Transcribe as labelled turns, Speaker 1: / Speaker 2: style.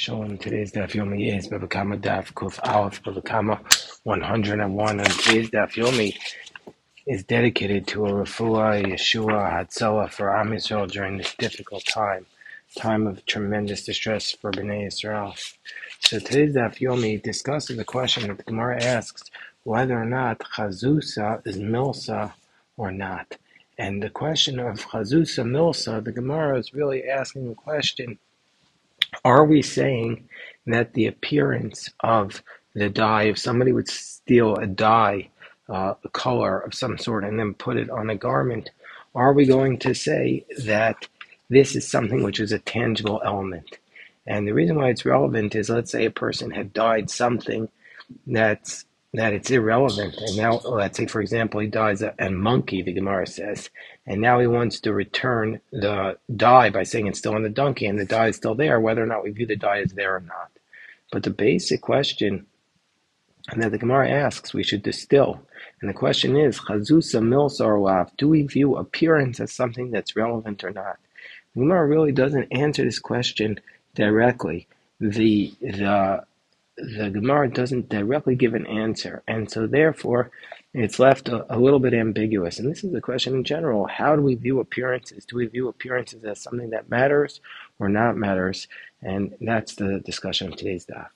Speaker 1: Shalom. Today's daf yomi is Bava Kamma daf kuf aleph Bava Kamma 101, and today's daf yomi is dedicated to a refuah Yeshua Hatzalah for Am Yisrael during this difficult time, time of tremendous distress for Bnei Israel. So today's daf yomi discusses the question that the Gemara asks whether or not chazusa is milsa or not. And the question of chazusa milsa, the Gemara is really asking the question are we saying that the appearance of the dye, if somebody would steal a dye, uh, a color of some sort, and then put it on a garment, are we going to say that this is something which is a tangible element? And the reason why it's relevant is let's say a person had dyed something that's that it's irrelevant. And now, let's say, for example, he dyes a, a monkey, the Gemara says, and now he wants to return the dye by saying it's still on the donkey and the dye is still there, whether or not we view the dye as there or not. But the basic question that the Gemara asks, we should distill. And the question is, Chazusa mil do we view appearance as something that's relevant or not? The Gemara really doesn't answer this question directly. The the the Gemara doesn't directly give an answer, and so therefore it's left a, a, little bit ambiguous. And this is the question in general: How do we view appearances? Do we view appearances as something that matters or not matters? And that's the discussion of today's daf.